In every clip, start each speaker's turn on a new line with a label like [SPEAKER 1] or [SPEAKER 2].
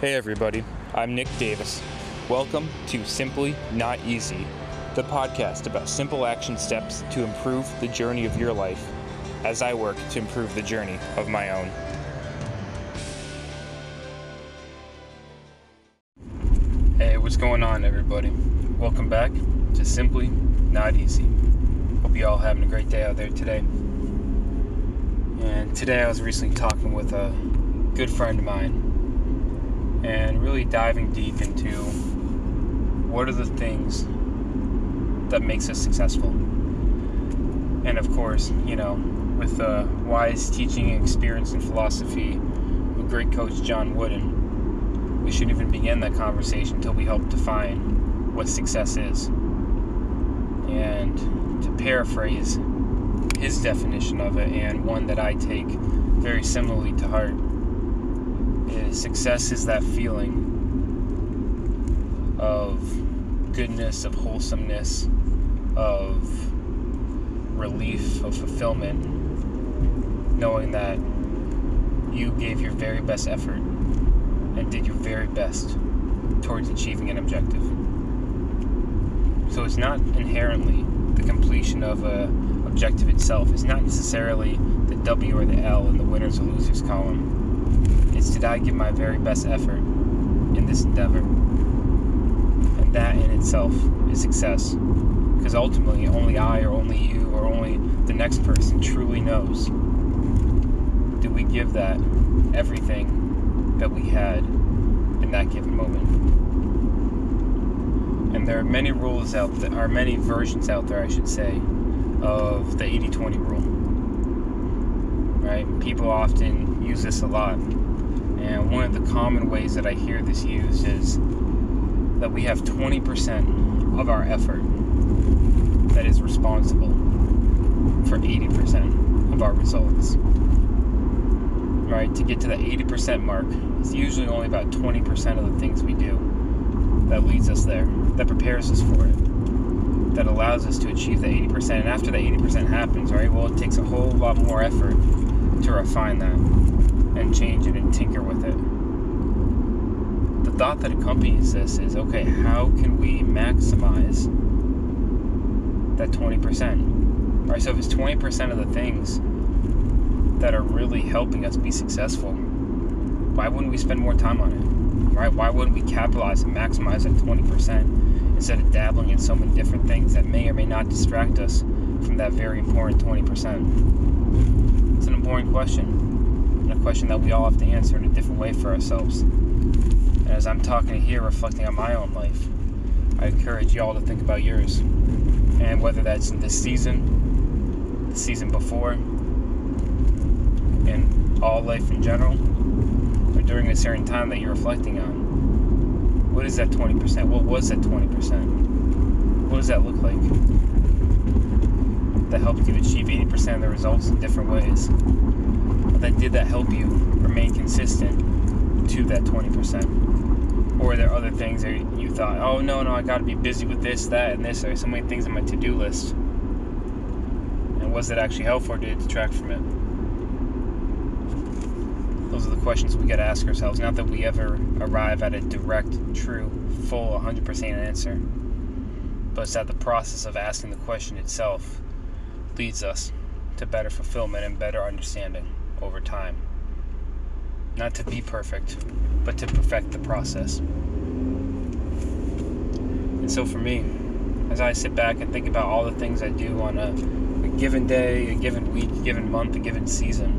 [SPEAKER 1] Hey everybody, I'm Nick Davis. Welcome to Simply Not Easy, the podcast about simple action steps to improve the journey of your life as I work to improve the journey of my own. Hey, what's going on, everybody? Welcome back to Simply Not Easy. Hope you all having a great day out there today. And today I was recently talking with a good friend of mine and really diving deep into what are the things that makes us successful. And of course, you know, with uh, wise teaching experience and philosophy with great coach John Wooden, we shouldn't even begin that conversation until we help define what success is. And to paraphrase his definition of it, and one that I take very similarly to heart, is success is that feeling of goodness, of wholesomeness, of relief, of fulfillment, knowing that you gave your very best effort and did your very best towards achieving an objective. So it's not inherently the completion of a objective itself. It's not necessarily the W or the L in the winners or losers column is did I give my very best effort in this endeavor? And that in itself is success. Because ultimately, only I or only you or only the next person truly knows Did we give that everything that we had in that given moment. And there are many rules out there, are many versions out there, I should say, of the 80 20 rule. Right? People often use this a lot and one of the common ways that I hear this used is that we have 20% of our effort that is responsible for 80% of our results. Right? To get to the 80% mark, it's usually only about 20% of the things we do that leads us there, that prepares us for it, that allows us to achieve the 80%. And after the 80% happens, right, well, it takes a whole lot more effort to refine that and change it and tinker with it. The thought that accompanies this is okay, how can we maximize that 20%? All right, so if it's 20% of the things that are really helping us be successful, why wouldn't we spend more time on it? Right? Why wouldn't we capitalize and maximize that 20% instead of dabbling in so many different things that may or may not distract us from that very important 20%? It's an important question question that we all have to answer in a different way for ourselves. And as I'm talking here, reflecting on my own life, I encourage y'all to think about yours. And whether that's in this season, the season before, in all life in general, or during a certain time that you're reflecting on. What is that 20%? What was that 20%? What does that look like? That helped you achieve 80% of the results in different ways that did that help you remain consistent to that 20%? Or are there other things that you thought, oh no, no, I got to be busy with this, that, and this? There's so many things on my to do list. And was it actually helpful or did it detract from it? Those are the questions we got to ask ourselves. Not that we ever arrive at a direct, true, full 100% answer, but it's that the process of asking the question itself leads us to better fulfillment and better understanding over time. Not to be perfect, but to perfect the process. And so for me, as I sit back and think about all the things I do on a, a given day, a given week, a given month, a given season,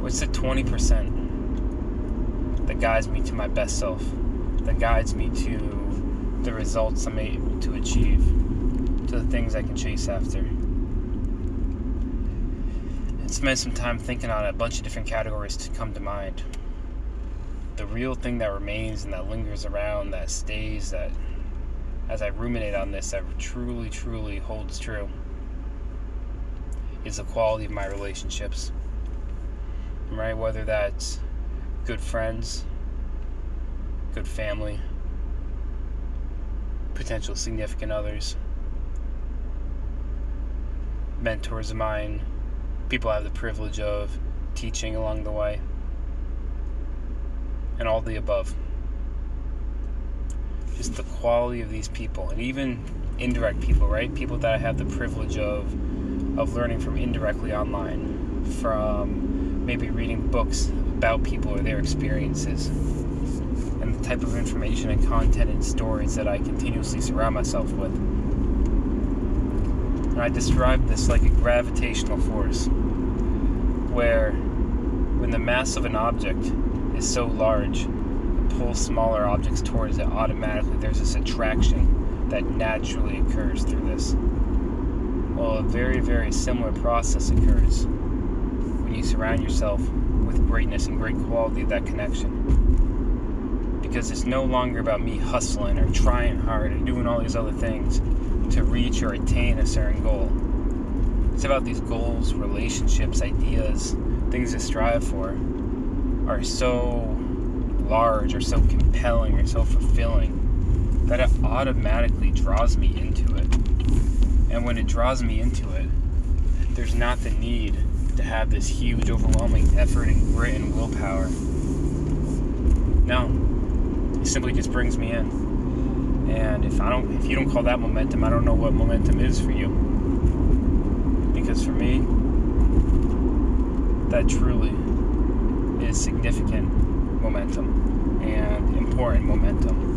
[SPEAKER 1] what's the 20% that guides me to my best self, that guides me to the results I'm able to achieve, to the things I can chase after? Spent some time thinking on a bunch of different categories to come to mind. The real thing that remains and that lingers around, that stays, that as I ruminate on this, that truly, truly holds true, is the quality of my relationships. Right? Whether that's good friends, good family, potential significant others, mentors of mine people have the privilege of teaching along the way. and all the above. Just the quality of these people, and even indirect people, right? People that I have the privilege of of learning from indirectly online, from maybe reading books about people or their experiences, and the type of information and content and stories that I continuously surround myself with. And I describe this like a gravitational force, where when the mass of an object is so large, it pulls smaller objects towards it automatically. There's this attraction that naturally occurs through this. Well, a very, very similar process occurs when you surround yourself with greatness and great quality of that connection. Because it's no longer about me hustling or trying hard or doing all these other things to reach or attain a certain goal. It's about these goals, relationships, ideas, things to strive for are so large or so compelling or so fulfilling that it automatically draws me into it. And when it draws me into it, there's not the need to have this huge, overwhelming effort and grit and willpower. No, it simply just brings me in. And if I don't, if you don't call that momentum, I don't know what momentum is for you. Because for me, that truly is significant momentum and important momentum.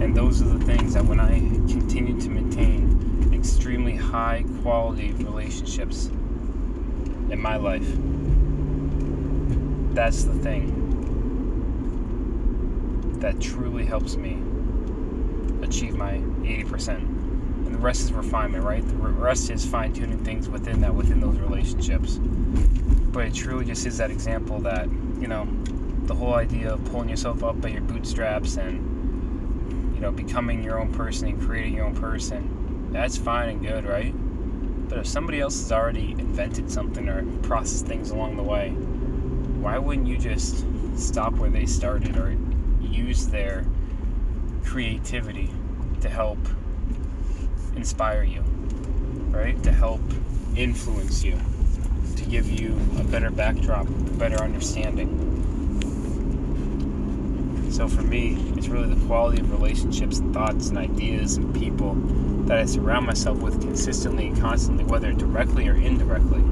[SPEAKER 1] And those are the things that when I continue to maintain extremely high quality relationships in my life, that's the thing that truly helps me achieve my 80%. And the rest is refinement, right? The rest is fine tuning things within that, within those relationships. But it truly just is that example that, you know, the whole idea of pulling yourself up by your bootstraps and you know, becoming your own person and creating your own person, that's fine and good, right? But if somebody else has already invented something or processed things along the way, why wouldn't you just stop where they started or use their creativity to help inspire you, right? To help influence you, to give you a better backdrop, a better understanding. So for me, it's really the quality of relationships thoughts and ideas and people that I surround myself with consistently and constantly, whether directly or indirectly.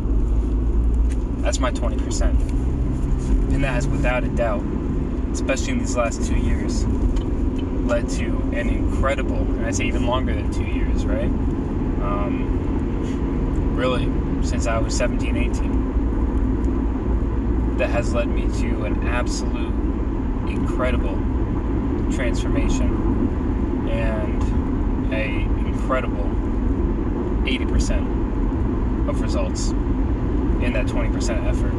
[SPEAKER 1] That's my 20%. And that has, without a doubt, especially in these last two years, led to an incredible, and I'd say even longer than two years, right? Um, really, since I was 17, 18, that has led me to an absolute incredible transformation and a incredible 80% of results in that 20% effort.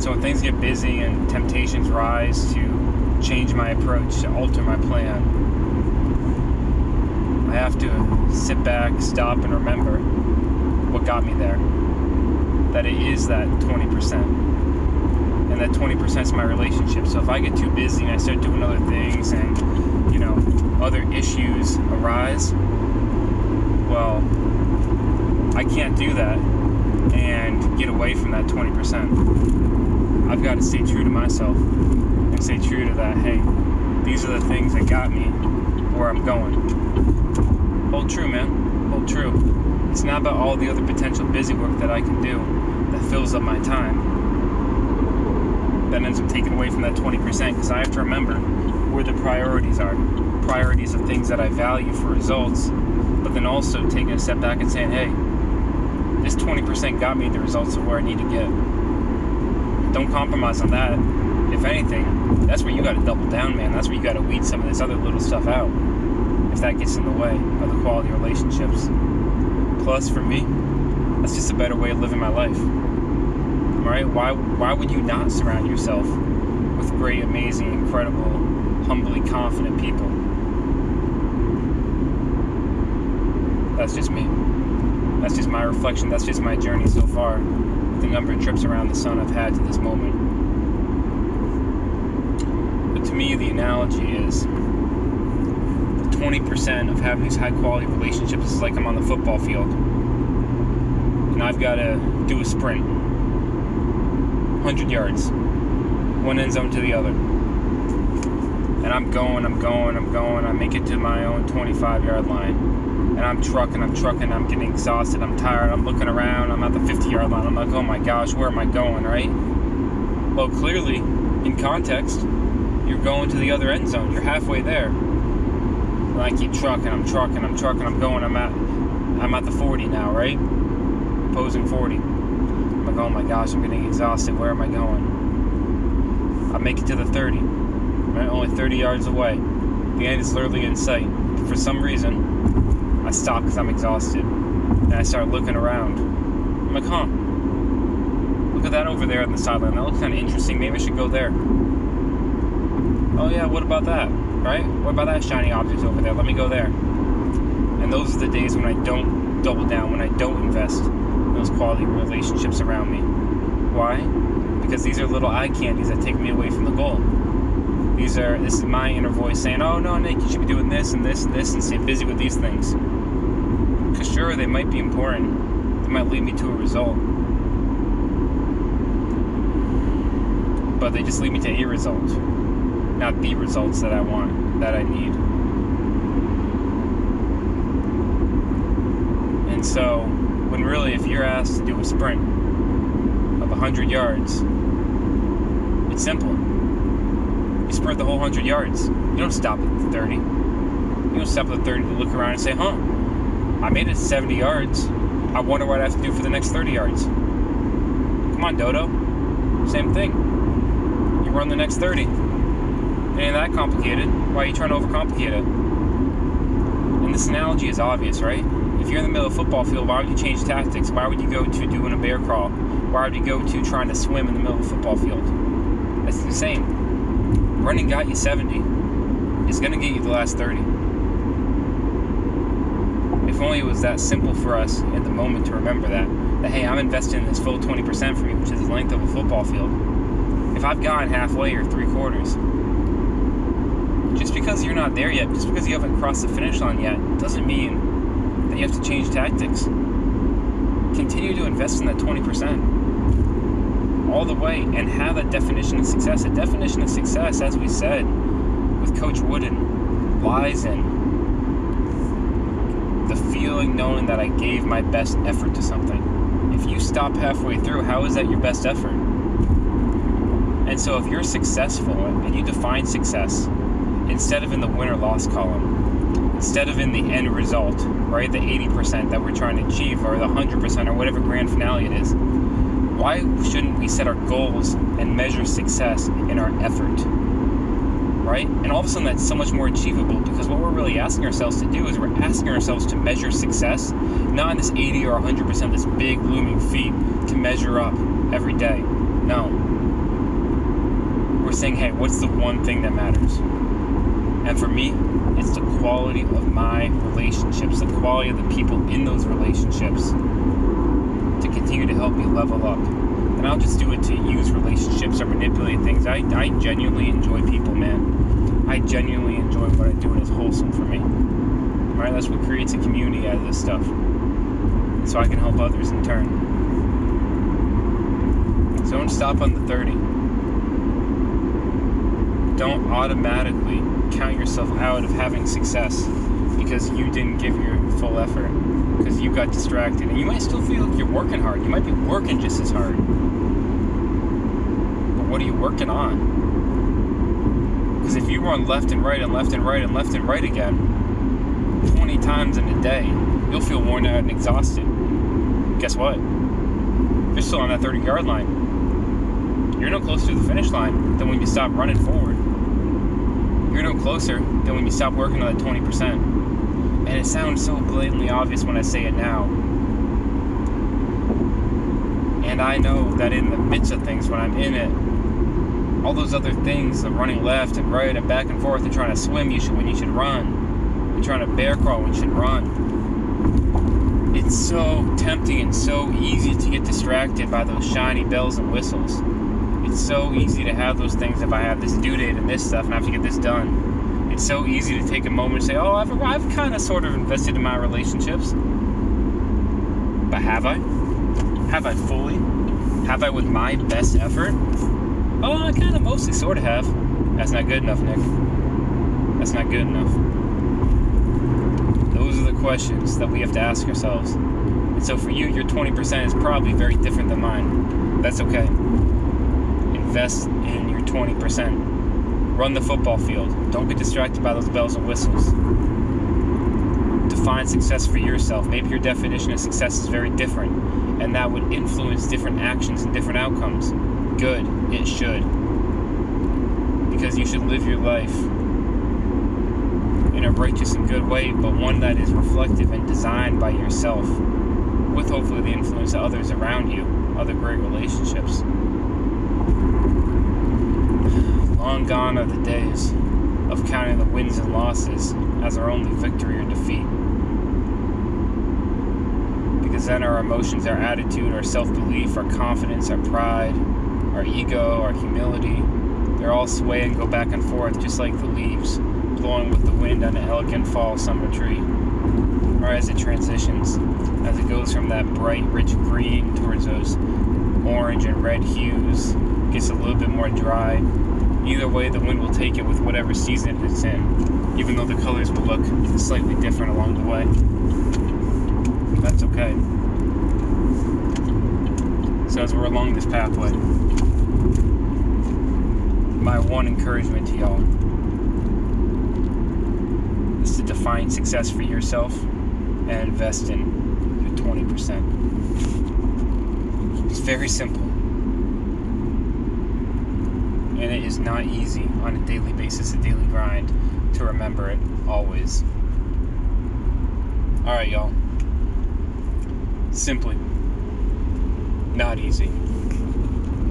[SPEAKER 1] So when things get busy and temptations rise to change my approach, to alter my plan, I have to sit back, stop, and remember what got me there. That it is that 20% and that 20% is my relationship. So if I get too busy and I start doing other things and, you know, other issues arise, well, I can't do that and get away from that 20%. I've got to stay true to myself and stay true to that, hey, these are the things that got me where I'm going. Hold true, man. Hold true. It's not about all the other potential busy work that I can do that fills up my time that ends up taking away from that 20% because I have to remember where the priorities are. Priorities of things that I value for results, but then also taking a step back and saying, hey, this 20% got me the results of where I need to get. Don't compromise on that. If anything, that's where you got to double down, man. That's where you got to weed some of this other little stuff out if that gets in the way of the quality relationships. Plus, for me, that's just a better way of living my life All right? Why why would you not surround yourself with great, amazing, incredible, humbly confident people? That's just me. That's just my reflection. That's just my journey so far. The number of trips around the sun I've had to this moment. But to me, the analogy is the 20% of having these high quality relationships is like I'm on the football field and I've got to do a sprint 100 yards. one end zone to the other. And I'm going, I'm going, I'm going. I make it to my own 25 yard line. And I'm trucking, I'm trucking, I'm getting exhausted, I'm tired, I'm looking around, I'm at the 50 yard line. I'm like, oh my gosh, where am I going, right? Well, clearly, in context, you're going to the other end zone. You're halfway there. And I keep trucking, I'm trucking, I'm trucking, I'm going, I'm at I'm at the 40 now, right? Opposing 40. I'm like, oh my gosh, I'm getting exhausted. Where am I going? I make it to the 30. Only 30 yards away. The end is literally in sight. For some reason, I stop because I'm exhausted. And I start looking around. I'm like, huh. Look at that over there on the sideline. That looks kind of interesting. Maybe I should go there. Oh yeah, what about that? Right? What about that shiny object over there? Let me go there. And those are the days when I don't double down, when I don't invest in those quality relationships around me. Why? Because these are little eye candies that take me away from the goal. These are this is my inner voice saying, "Oh no, Nick, you should be doing this and this and this and stay busy with these things." Because sure, they might be important. They might lead me to a result. But they just lead me to a result, not the results that I want, that I need. And so, when really, if you're asked to do a sprint of 100 yards, it's simple. You sprint the whole 100 yards. You don't stop at the 30. You don't stop at the 30 to look around and say, huh, I made it 70 yards. I wonder what I have to do for the next 30 yards. Come on, Dodo. Same thing. You run the next 30. It ain't that complicated. Why are you trying to overcomplicate it? And this analogy is obvious, right? if you're in the middle of a football field, why would you change tactics? Why would you go to doing a bear crawl? Why would you go to trying to swim in the middle of a football field? That's the same. Running got you 70. It's going to get you the last 30. If only it was that simple for us at the moment to remember that. That, hey, I'm investing in this full 20% for me, which is the length of a football field. If I've gone halfway or three quarters, just because you're not there yet, just because you haven't crossed the finish line yet, doesn't mean that you have to change tactics. Continue to invest in that 20% all the way and have a definition of success. A definition of success, as we said with Coach Wooden, lies in the feeling knowing that I gave my best effort to something. If you stop halfway through, how is that your best effort? And so if you're successful and you define success instead of in the win or loss column, instead of in the end result, right? The 80% that we're trying to achieve or the 100% or whatever grand finale it is. Why shouldn't we set our goals and measure success in our effort? Right? And all of a sudden that's so much more achievable because what we're really asking ourselves to do is we're asking ourselves to measure success, not in this 80 or 100%, this big looming feat to measure up every day. No. We're saying, hey, what's the one thing that matters? And for me, it's the quality of my relationships, the quality of the people in those relationships continue to help me level up. And I'll just do it to use relationships or manipulate things. I, I genuinely enjoy people, man. I genuinely enjoy what I do, and it's wholesome for me. Right? That's what creates a community out of this stuff. So I can help others in turn. So don't stop on the 30. Don't automatically count yourself out of having success because you didn't give your full effort because you got distracted. And you might still feel like you're working hard. You might be working just as hard. But what are you working on? Because if you run left and right and left and right and left and right again 20 times in a day you'll feel worn out and exhausted. Guess what? You're still on that 30 yard line. You're no closer to the finish line than when you stop running forward you're no closer than when you stop working on that 20%. And it sounds so blatantly obvious when I say it now. And I know that in the midst of things, when I'm in it, all those other things, of running left and right and back and forth and trying to swim you should when you should run. You're trying to bear crawl when you should run. It's so tempting and so easy to get distracted by those shiny bells and whistles it's so easy to have those things if I have this due date and this stuff and I have to get this done. It's so easy to take a moment and say, oh, I've, I've kind of sort of invested in my relationships. But have I? Have I fully? Have I with my best effort? Oh, I kind of mostly sort of have. That's not good enough, Nick. That's not good enough. Those are the questions that we have to ask ourselves. And so for you, your 20% is probably very different than mine. That's okay. Invest in your 20%. Run the football field. Don't get distracted by those bells and whistles. Define success for yourself. Maybe your definition of success is very different, and that would influence different actions and different outcomes. Good, it should. Because you should live your life in a righteous and good way, but one that is reflective and designed by yourself, with hopefully the influence of others around you, other great relationships. Long gone are the days of counting the wins and losses as our only victory or defeat. Because then our emotions, our attitude, our self belief, our confidence, our pride, our ego, our humility, they're all sway and go back and forth just like the leaves blowing with the wind on an elegant fall summer tree. Or as it transitions, as it goes from that bright, rich green towards those orange and red hues, gets a little bit more dry. Either way, the wind will take it with whatever season it's in, even though the colors will look slightly different along the way. That's okay. So, as we're along this pathway, my one encouragement to y'all is to define success for yourself and invest in your 20%. It's very simple. And it is not easy on a daily basis, a daily grind, to remember it always. Alright, y'all. Simply not easy.